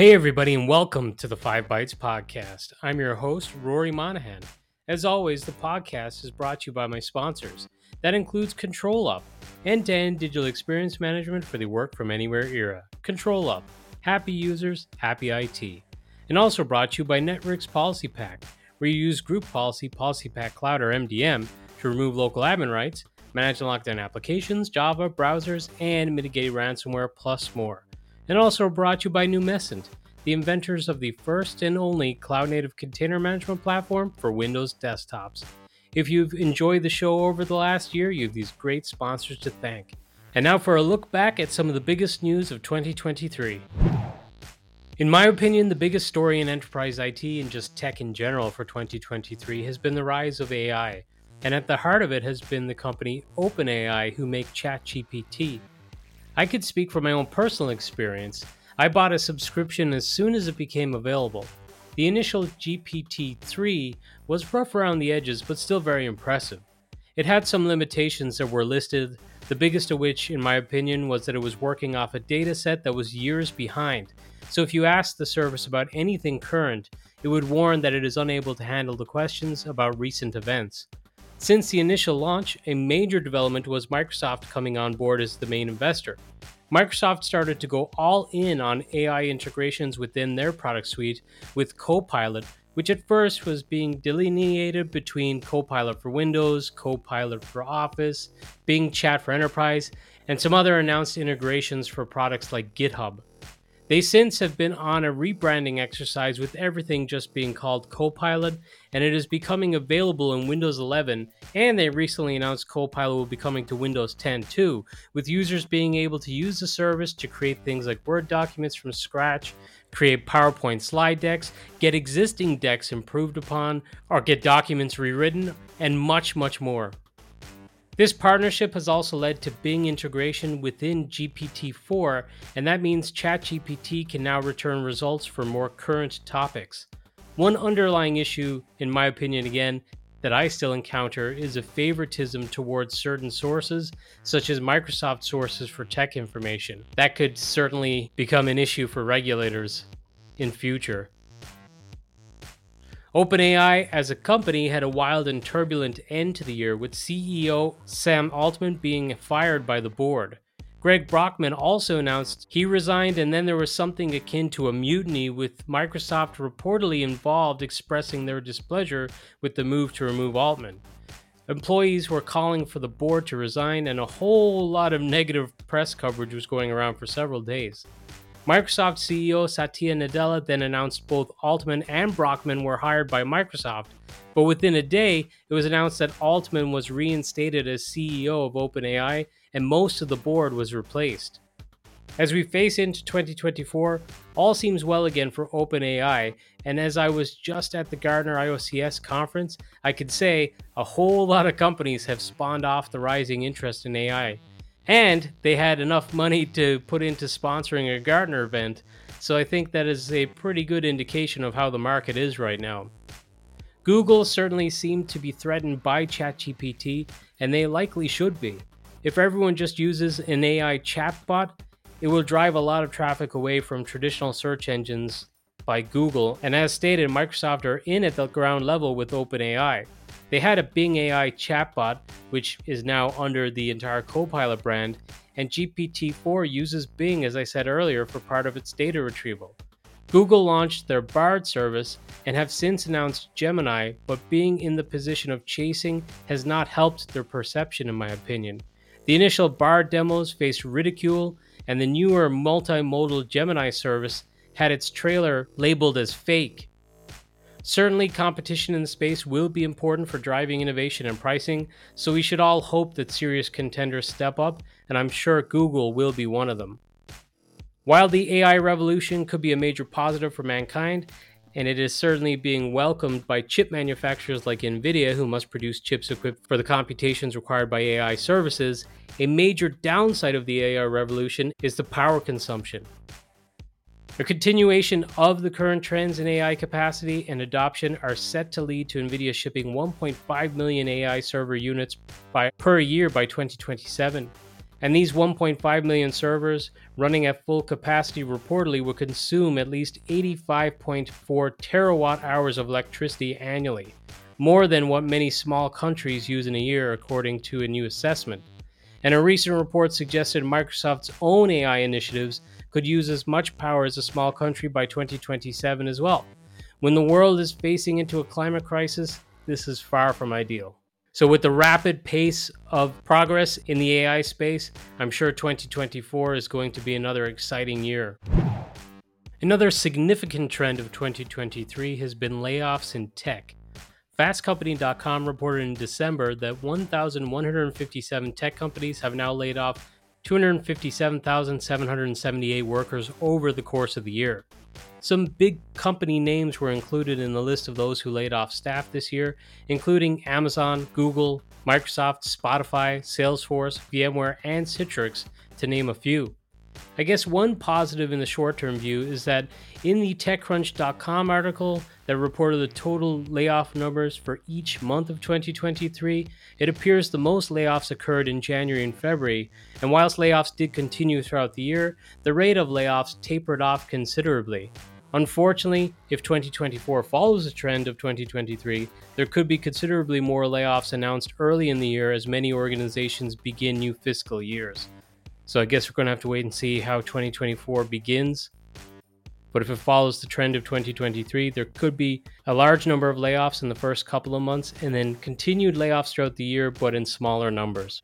Hey, everybody, and welcome to the Five Bytes Podcast. I'm your host, Rory Monahan. As always, the podcast is brought to you by my sponsors. That includes ControlUp, end to end digital experience management for the work from anywhere era. Control Up, happy users, happy IT. And also brought to you by Networks Policy Pack, where you use Group Policy, PolicyPak Cloud, or MDM to remove local admin rights, manage and lock down applications, Java, browsers, and mitigate ransomware, plus more and also brought to you by Numecent, the inventors of the first and only cloud native container management platform for Windows desktops. If you've enjoyed the show over the last year, you have these great sponsors to thank. And now for a look back at some of the biggest news of 2023. In my opinion, the biggest story in enterprise IT and just tech in general for 2023 has been the rise of AI. And at the heart of it has been the company OpenAI, who make ChatGPT, I could speak from my own personal experience. I bought a subscription as soon as it became available. The initial GPT 3 was rough around the edges, but still very impressive. It had some limitations that were listed, the biggest of which, in my opinion, was that it was working off a dataset that was years behind. So if you asked the service about anything current, it would warn that it is unable to handle the questions about recent events. Since the initial launch, a major development was Microsoft coming on board as the main investor. Microsoft started to go all in on AI integrations within their product suite with Copilot, which at first was being delineated between Copilot for Windows, Copilot for Office, Bing Chat for Enterprise, and some other announced integrations for products like GitHub. They since have been on a rebranding exercise with everything just being called Copilot, and it is becoming available in Windows 11. And they recently announced Copilot will be coming to Windows 10 too, with users being able to use the service to create things like Word documents from scratch, create PowerPoint slide decks, get existing decks improved upon, or get documents rewritten, and much, much more. This partnership has also led to Bing integration within GPT 4, and that means ChatGPT can now return results for more current topics. One underlying issue, in my opinion, again, that I still encounter is a favoritism towards certain sources, such as Microsoft sources for tech information. That could certainly become an issue for regulators in future. OpenAI as a company had a wild and turbulent end to the year, with CEO Sam Altman being fired by the board. Greg Brockman also announced he resigned, and then there was something akin to a mutiny, with Microsoft reportedly involved expressing their displeasure with the move to remove Altman. Employees were calling for the board to resign, and a whole lot of negative press coverage was going around for several days. Microsoft CEO Satya Nadella then announced both Altman and Brockman were hired by Microsoft, but within a day, it was announced that Altman was reinstated as CEO of OpenAI and most of the board was replaced. As we face into 2024, all seems well again for OpenAI, and as I was just at the Gartner IOCS conference, I could say a whole lot of companies have spawned off the rising interest in AI and they had enough money to put into sponsoring a Gartner event. So I think that is a pretty good indication of how the market is right now. Google certainly seemed to be threatened by ChatGPT, and they likely should be. If everyone just uses an AI chatbot, it will drive a lot of traffic away from traditional search engines by Google. And as stated, Microsoft are in at the ground level with OpenAI. They had a Bing AI chatbot, which is now under the entire Copilot brand, and GPT 4 uses Bing, as I said earlier, for part of its data retrieval. Google launched their Bard service and have since announced Gemini, but being in the position of chasing has not helped their perception, in my opinion. The initial Bard demos faced ridicule, and the newer multimodal Gemini service had its trailer labeled as fake Certainly, competition in the space will be important for driving innovation and pricing, so we should all hope that serious contenders step up, and I'm sure Google will be one of them. While the AI revolution could be a major positive for mankind, and it is certainly being welcomed by chip manufacturers like Nvidia, who must produce chips equipped for the computations required by AI services, a major downside of the AI revolution is the power consumption. A continuation of the current trends in AI capacity and adoption are set to lead to NVIDIA shipping 1.5 million AI server units by, per year by 2027. And these 1.5 million servers running at full capacity reportedly will consume at least 85.4 terawatt hours of electricity annually, more than what many small countries use in a year, according to a new assessment. And a recent report suggested Microsoft's own AI initiatives could use as much power as a small country by 2027 as well. When the world is facing into a climate crisis, this is far from ideal. So, with the rapid pace of progress in the AI space, I'm sure 2024 is going to be another exciting year. Another significant trend of 2023 has been layoffs in tech. FastCompany.com reported in December that 1,157 tech companies have now laid off 257,778 workers over the course of the year. Some big company names were included in the list of those who laid off staff this year, including Amazon, Google, Microsoft, Spotify, Salesforce, VMware, and Citrix, to name a few. I guess one positive in the short term view is that in the TechCrunch.com article that reported the total layoff numbers for each month of 2023, it appears the most layoffs occurred in January and February, and whilst layoffs did continue throughout the year, the rate of layoffs tapered off considerably. Unfortunately, if 2024 follows the trend of 2023, there could be considerably more layoffs announced early in the year as many organizations begin new fiscal years. So I guess we're going to have to wait and see how 2024 begins. But if it follows the trend of 2023, there could be a large number of layoffs in the first couple of months and then continued layoffs throughout the year, but in smaller numbers.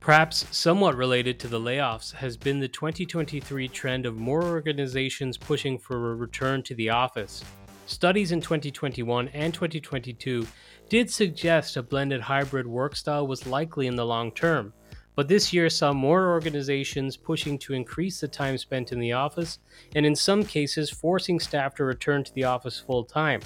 Perhaps somewhat related to the layoffs has been the 2023 trend of more organizations pushing for a return to the office. Studies in 2021 and 2022 did suggest a blended hybrid work style was likely in the long term, but this year saw more organizations pushing to increase the time spent in the office, and in some cases, forcing staff to return to the office full time.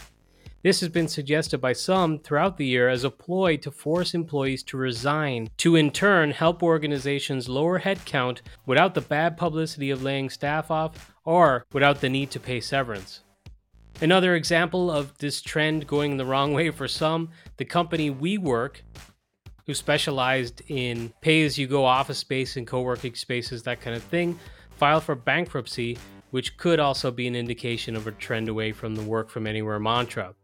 This has been suggested by some throughout the year as a ploy to force employees to resign, to in turn help organizations lower headcount without the bad publicity of laying staff off or without the need to pay severance. Another example of this trend going the wrong way for some, the company WeWork who specialized in pay as you go office space and co working spaces, that kind of thing, filed for bankruptcy, which could also be an indication of a trend away from the work from anywhere mantra.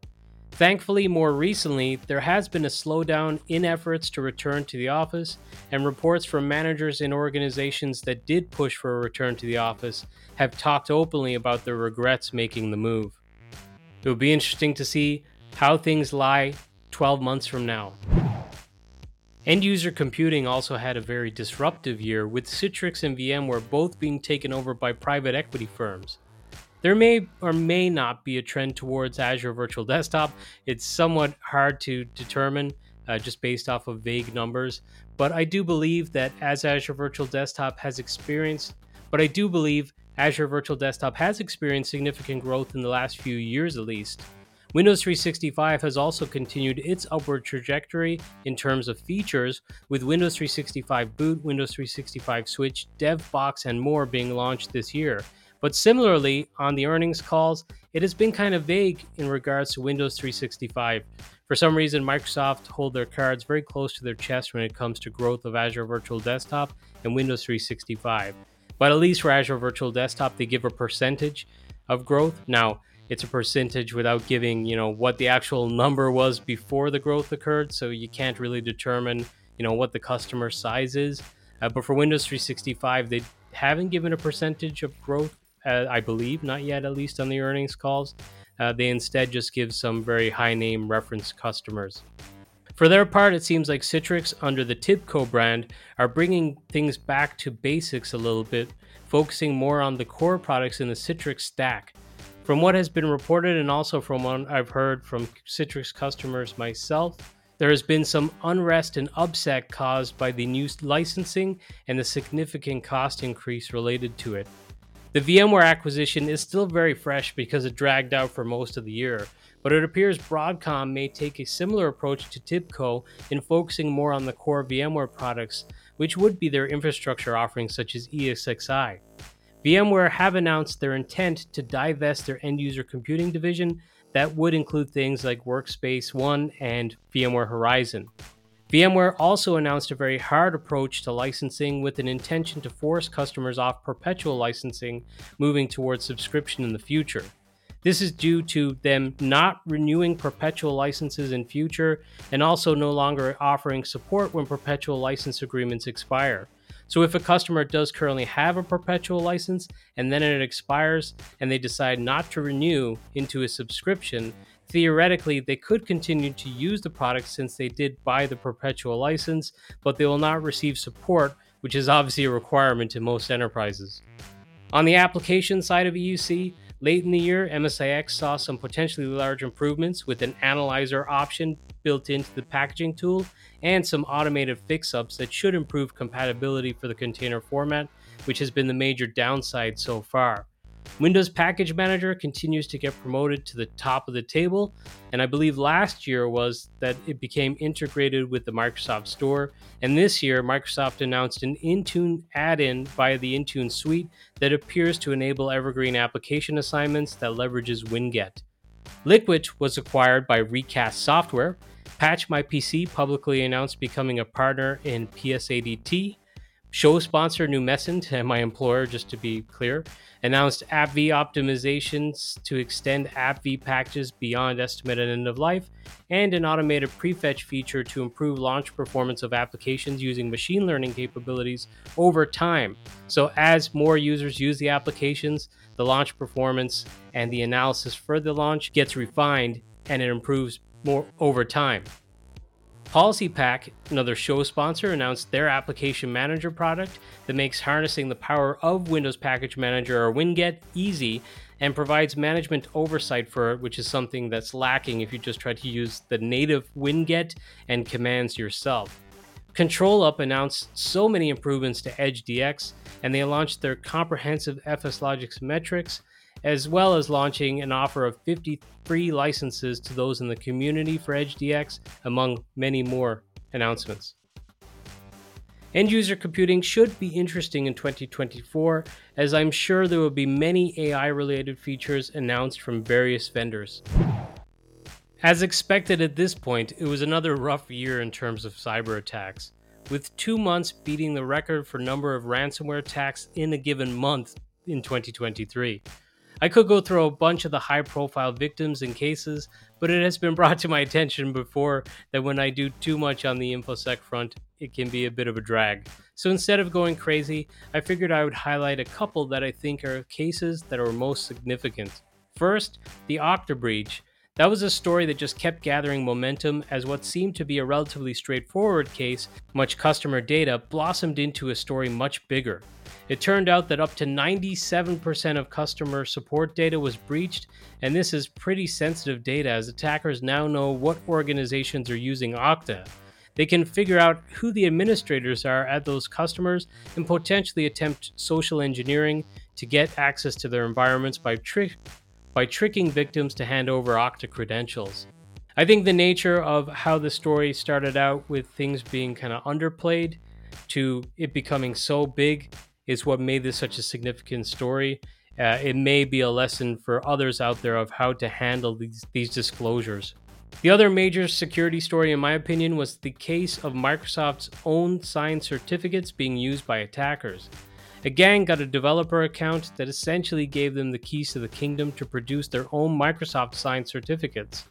Thankfully, more recently, there has been a slowdown in efforts to return to the office, and reports from managers in organizations that did push for a return to the office have talked openly about their regrets making the move. It will be interesting to see how things lie 12 months from now. End user computing also had a very disruptive year, with Citrix and VMware both being taken over by private equity firms. There may or may not be a trend towards Azure Virtual Desktop. It's somewhat hard to determine uh, just based off of vague numbers, but I do believe that as Azure Virtual Desktop has experienced, but I do believe Azure Virtual Desktop has experienced significant growth in the last few years at least. Windows 365 has also continued its upward trajectory in terms of features, with Windows 365 Boot, Windows 365 Switch, DevBox, and more being launched this year. But similarly, on the earnings calls, it has been kind of vague in regards to Windows 365. For some reason, Microsoft hold their cards very close to their chest when it comes to growth of Azure Virtual Desktop and Windows 365. But at least for Azure Virtual Desktop, they give a percentage of growth. Now, it's a percentage without giving you know what the actual number was before the growth occurred. So you can't really determine you know what the customer size is. Uh, but for windows 365 they haven't given a percentage of growth uh, i believe not yet at least on the earnings calls. Uh, they instead just give some very high name reference customers. For their part, it seems like Citrix, under the Tibco brand, are bringing things back to basics a little bit, focusing more on the core products in the Citrix stack. From what has been reported and also from what I've heard from Citrix customers myself, there has been some unrest and upset caused by the new licensing and the significant cost increase related to it. The VMware acquisition is still very fresh because it dragged out for most of the year, but it appears Broadcom may take a similar approach to Tibco in focusing more on the core VMware products, which would be their infrastructure offerings such as ESXi. VMware have announced their intent to divest their end user computing division that would include things like Workspace ONE and VMware Horizon. VMware also announced a very hard approach to licensing with an intention to force customers off perpetual licensing, moving towards subscription in the future. This is due to them not renewing perpetual licenses in future and also no longer offering support when perpetual license agreements expire. So if a customer does currently have a perpetual license and then it expires and they decide not to renew into a subscription, theoretically they could continue to use the product since they did buy the perpetual license, but they will not receive support, which is obviously a requirement in most enterprises. On the application side of EUC, late in the year, MSIX saw some potentially large improvements with an analyzer option built into the packaging tool and some automated fix ups that should improve compatibility for the container format, which has been the major downside so far. Windows Package Manager continues to get promoted to the top of the table, and I believe last year was that it became integrated with the Microsoft Store. And this year, Microsoft announced an Intune add in via the Intune suite that appears to enable evergreen application assignments that leverages Winget. Liquit was acquired by Recast Software. Patch My PC publicly announced becoming a partner in PSADT. Show sponsor Numecent and my employer, just to be clear, announced AppV optimizations to extend AppV packages beyond estimated end of life, and an automated prefetch feature to improve launch performance of applications using machine learning capabilities over time. So, as more users use the applications, the launch performance and the analysis for the launch gets refined and it improves more over time. PolicyPak, another show sponsor, announced their application manager product that makes harnessing the power of Windows Package Manager or Winget easy and provides management oversight for it, which is something that's lacking if you just try to use the native Winget and commands yourself. ControlUp announced so many improvements to Edge DX, and they launched their comprehensive FSLogix metrics as well as launching an offer of 50 free licenses to those in the community for EdgeDX, among many more announcements. End user computing should be interesting in 2024, as I'm sure there will be many AI related features announced from various vendors. As expected at this point, it was another rough year in terms of cyber attacks, with two months beating the record for number of ransomware attacks in a given month in 2023. I could go through a bunch of the high profile victims and cases, but it has been brought to my attention before that when I do too much on the InfoSec front, it can be a bit of a drag. So instead of going crazy, I figured I would highlight a couple that I think are cases that are most significant. First, the Okta breach. That was a story that just kept gathering momentum as what seemed to be a relatively straightforward case, much customer data, blossomed into a story much bigger. It turned out that up to 97% of customer support data was breached, and this is pretty sensitive data as attackers now know what organizations are using Okta. They can figure out who the administrators are at those customers and potentially attempt social engineering to get access to their environments by, trick, by tricking victims to hand over Okta credentials. I think the nature of how the story started out with things being kind of underplayed to it becoming so big is what made this such a significant story. Uh, it may be a lesson for others out there of how to handle these, these disclosures. The other major security story, in my opinion, was the case of Microsoft's own signed certificates being used by attackers. A gang got a developer account that essentially gave them the keys to the kingdom to produce their own Microsoft signed certificates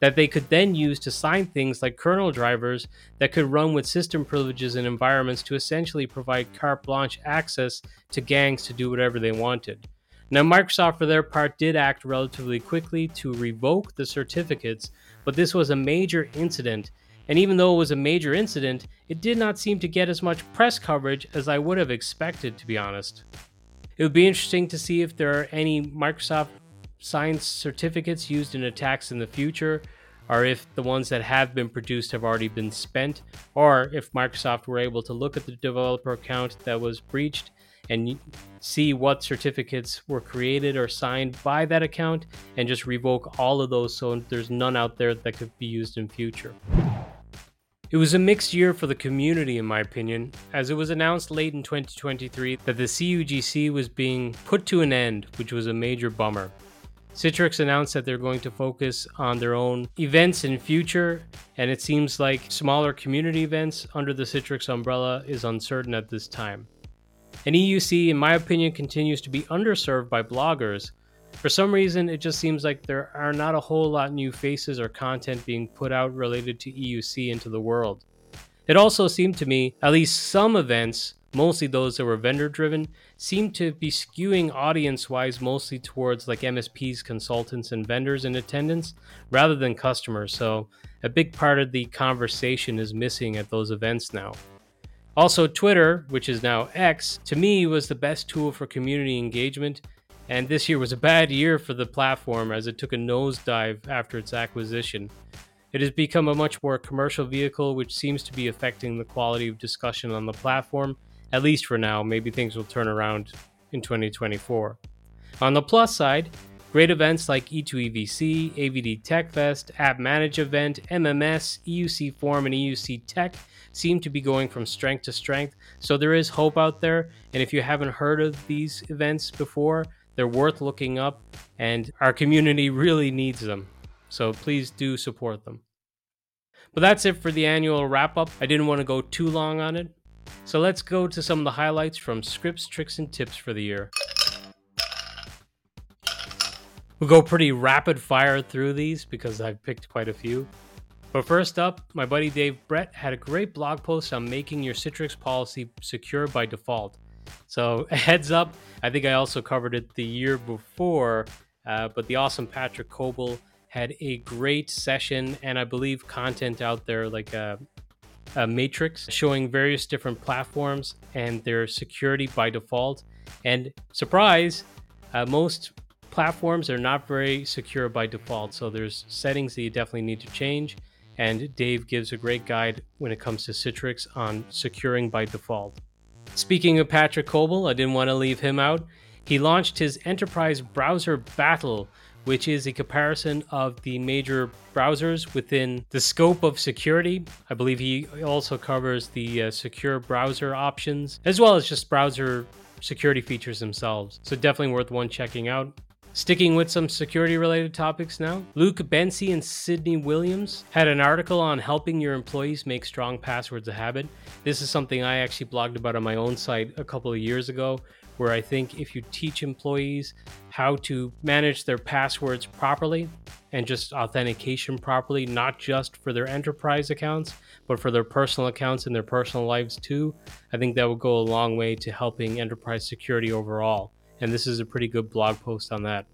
that they could then use to sign things like kernel drivers that could run with system privileges and environments to essentially provide carte blanche access to gangs to do whatever they wanted. Now, Microsoft, for their part, did act relatively quickly to revoke the certificates, but this was a major incident. And even though it was a major incident, it did not seem to get as much press coverage as I would have expected, to be honest. It would be interesting to see if there are any Microsoft signed certificates used in attacks in the future, or if the ones that have been produced have already been spent, or if Microsoft were able to look at the developer account that was breached and see what certificates were created or signed by that account and just revoke all of those so there's none out there that could be used in future. It was a mixed year for the community, in my opinion, as it was announced late in 2023 that the CUGC was being put to an end, which was a major bummer. Citrix announced that they're going to focus on their own events in future, and it seems like smaller community events under the Citrix umbrella is uncertain at this time. And EUC, in my opinion, continues to be underserved by bloggers, for some reason, it just seems like there are not a whole lot new faces or content being put out related to EUC into the world. It also seemed to me, at least some events, mostly those that were vendor driven, seemed to be skewing audience wise mostly towards like MSPs, consultants, and vendors in attendance rather than customers. So a big part of the conversation is missing at those events now. Also, Twitter, which is now X, to me was the best tool for community engagement and this year was a bad year for the platform as it took a nosedive after its acquisition. It has become a much more commercial vehicle, which seems to be affecting the quality of discussion on the platform, at least for now. Maybe things will turn around in 2024. On the plus side, great events like E2EVC, AVD TechFest, App Manage Event, MMS, EUC Forum, and EUC Tech seem to be going from strength to strength. So there is hope out there. And if you haven't heard of these events before, they're worth looking up, and our community really needs them. So please do support them. But that's it for the annual wrap up. I didn't want to go too long on it. So let's go to some of the highlights from scripts, tricks, and tips for the year. We'll go pretty rapid fire through these because I've picked quite a few. But first up, my buddy Dave Brett had a great blog post on making your Citrix policy secure by default. So heads up, I think I also covered it the year before, uh, but the awesome Patrick Coble had a great session and I believe content out there like a, a matrix showing various different platforms and their security by default. And surprise, uh, most platforms are not very secure by default. So there's settings that you definitely need to change. And Dave gives a great guide when it comes to Citrix on securing by default. Speaking of Patrick Coble, I didn't want to leave him out. He launched his Enterprise Browser Battle, which is a comparison of the major browsers within the scope of security. I believe he also covers the uh, secure browser options, as well as just browser security features themselves. So, definitely worth one checking out. Sticking with some security related topics now, Luke Bency and Sydney Williams had an article on helping your employees make strong passwords a habit. This is something I actually blogged about on my own site a couple of years ago, where I think if you teach employees how to manage their passwords properly and just authentication properly, not just for their enterprise accounts, but for their personal accounts and their personal lives too, I think that would go a long way to helping enterprise security overall and this is a pretty good blog post on that.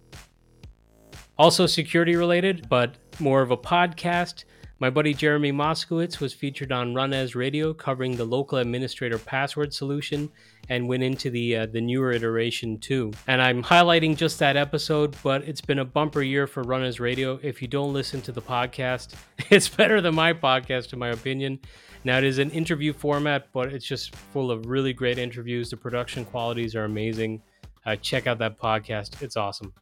Also, security related, but more of a podcast. My buddy Jeremy Moskowitz was featured on Run As Radio covering the local administrator password solution and went into the uh, the newer iteration too. And I'm highlighting just that episode, but it's been a bumper year for Run As Radio. If you don't listen to the podcast, it's better than my podcast in my opinion. Now it is an interview format, but it's just full of really great interviews. The production qualities are amazing uh, check out that podcast. It's awesome.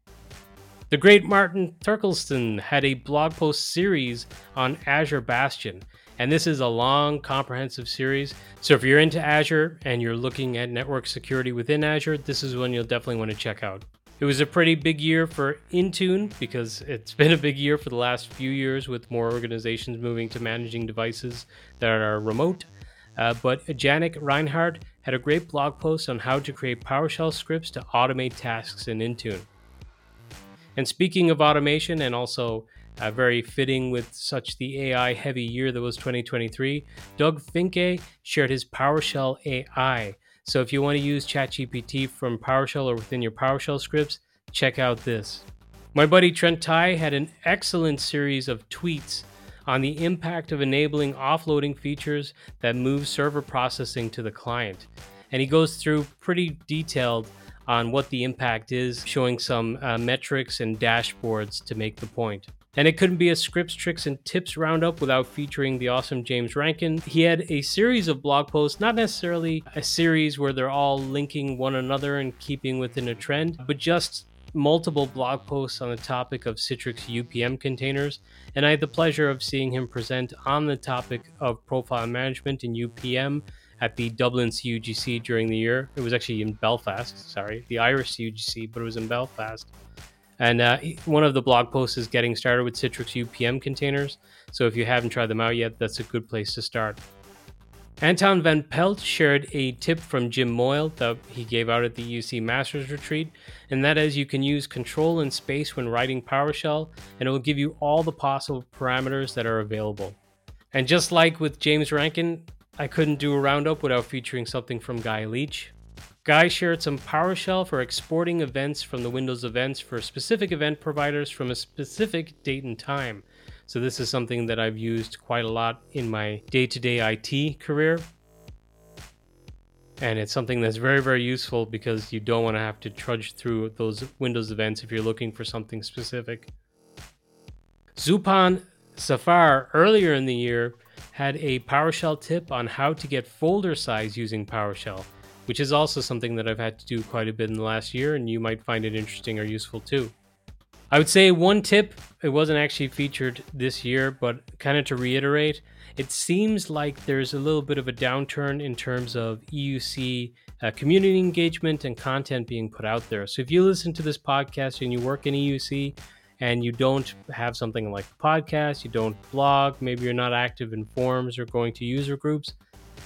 The great Martin Turkelston had a blog post series on Azure Bastion, and this is a long, comprehensive series. So if you're into Azure and you're looking at network security within Azure, this is one you'll definitely want to check out. It was a pretty big year for Intune because it's been a big year for the last few years with more organizations moving to managing devices that are remote. Uh, but Jannik Reinhard had a great blog post on how to create PowerShell scripts to automate tasks in Intune. And speaking of automation, and also uh, very fitting with such the AI heavy year that was 2023, Doug Finke shared his PowerShell AI. So if you want to use ChatGPT from PowerShell or within your PowerShell scripts, check out this. My buddy Trent Tye had an excellent series of tweets on the impact of enabling offloading features that move server processing to the client. And he goes through pretty detailed on what the impact is, showing some uh, metrics and dashboards to make the point. And it couldn't be a scripts, tricks, and tips roundup without featuring the awesome James Rankin. He had a series of blog posts, not necessarily a series where they're all linking one another and keeping within a trend, but just multiple blog posts on the topic of Citrix UPM containers, and I had the pleasure of seeing him present on the topic of profile management in UPM at the Dublin CUGC during the year. It was actually in Belfast, sorry, the Irish CUGC, but it was in Belfast. And uh, one of the blog posts is getting started with Citrix UPM containers. So if you haven't tried them out yet, that's a good place to start. Anton van Pelt shared a tip from Jim Moyle that he gave out at the UC Masters Retreat, and that is you can use control and space when writing PowerShell, and it will give you all the possible parameters that are available. And just like with James Rankin, I couldn't do a roundup without featuring something from Guy Leach. Guy shared some PowerShell for exporting events from the Windows events for specific event providers from a specific date and time. So this is something that I've used quite a lot in my day-to-day IT career. And it's something that's very, very useful because you don't want to have to trudge through those Windows events if you're looking for something specific. Zupan Safar earlier in the year had a PowerShell tip on how to get folder size using PowerShell, which is also something that I've had to do quite a bit in the last year, and you might find it interesting or useful too. I would say one tip, it wasn't actually featured this year, but kind of to reiterate, it seems like there's a little bit of a downturn in terms of EUC uh, community engagement and content being put out there. So if you listen to this podcast and you work in EUC and you don't have something like a podcast, you don't blog, maybe you're not active in forums or going to user groups,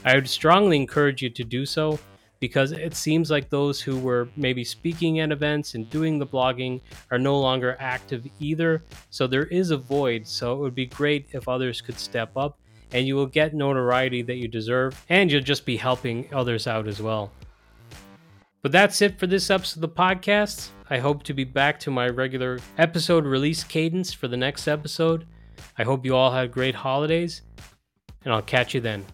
I would strongly encourage you to do so because it seems like those who were maybe speaking at events and doing the blogging are no longer active either. So there is a void. So it would be great if others could step up and you will get notoriety that you deserve and you'll just be helping others out as well. But that's it for this episode of the podcast. I hope to be back to my regular episode release cadence for the next episode. I hope you all had great holidays, and I'll catch you then.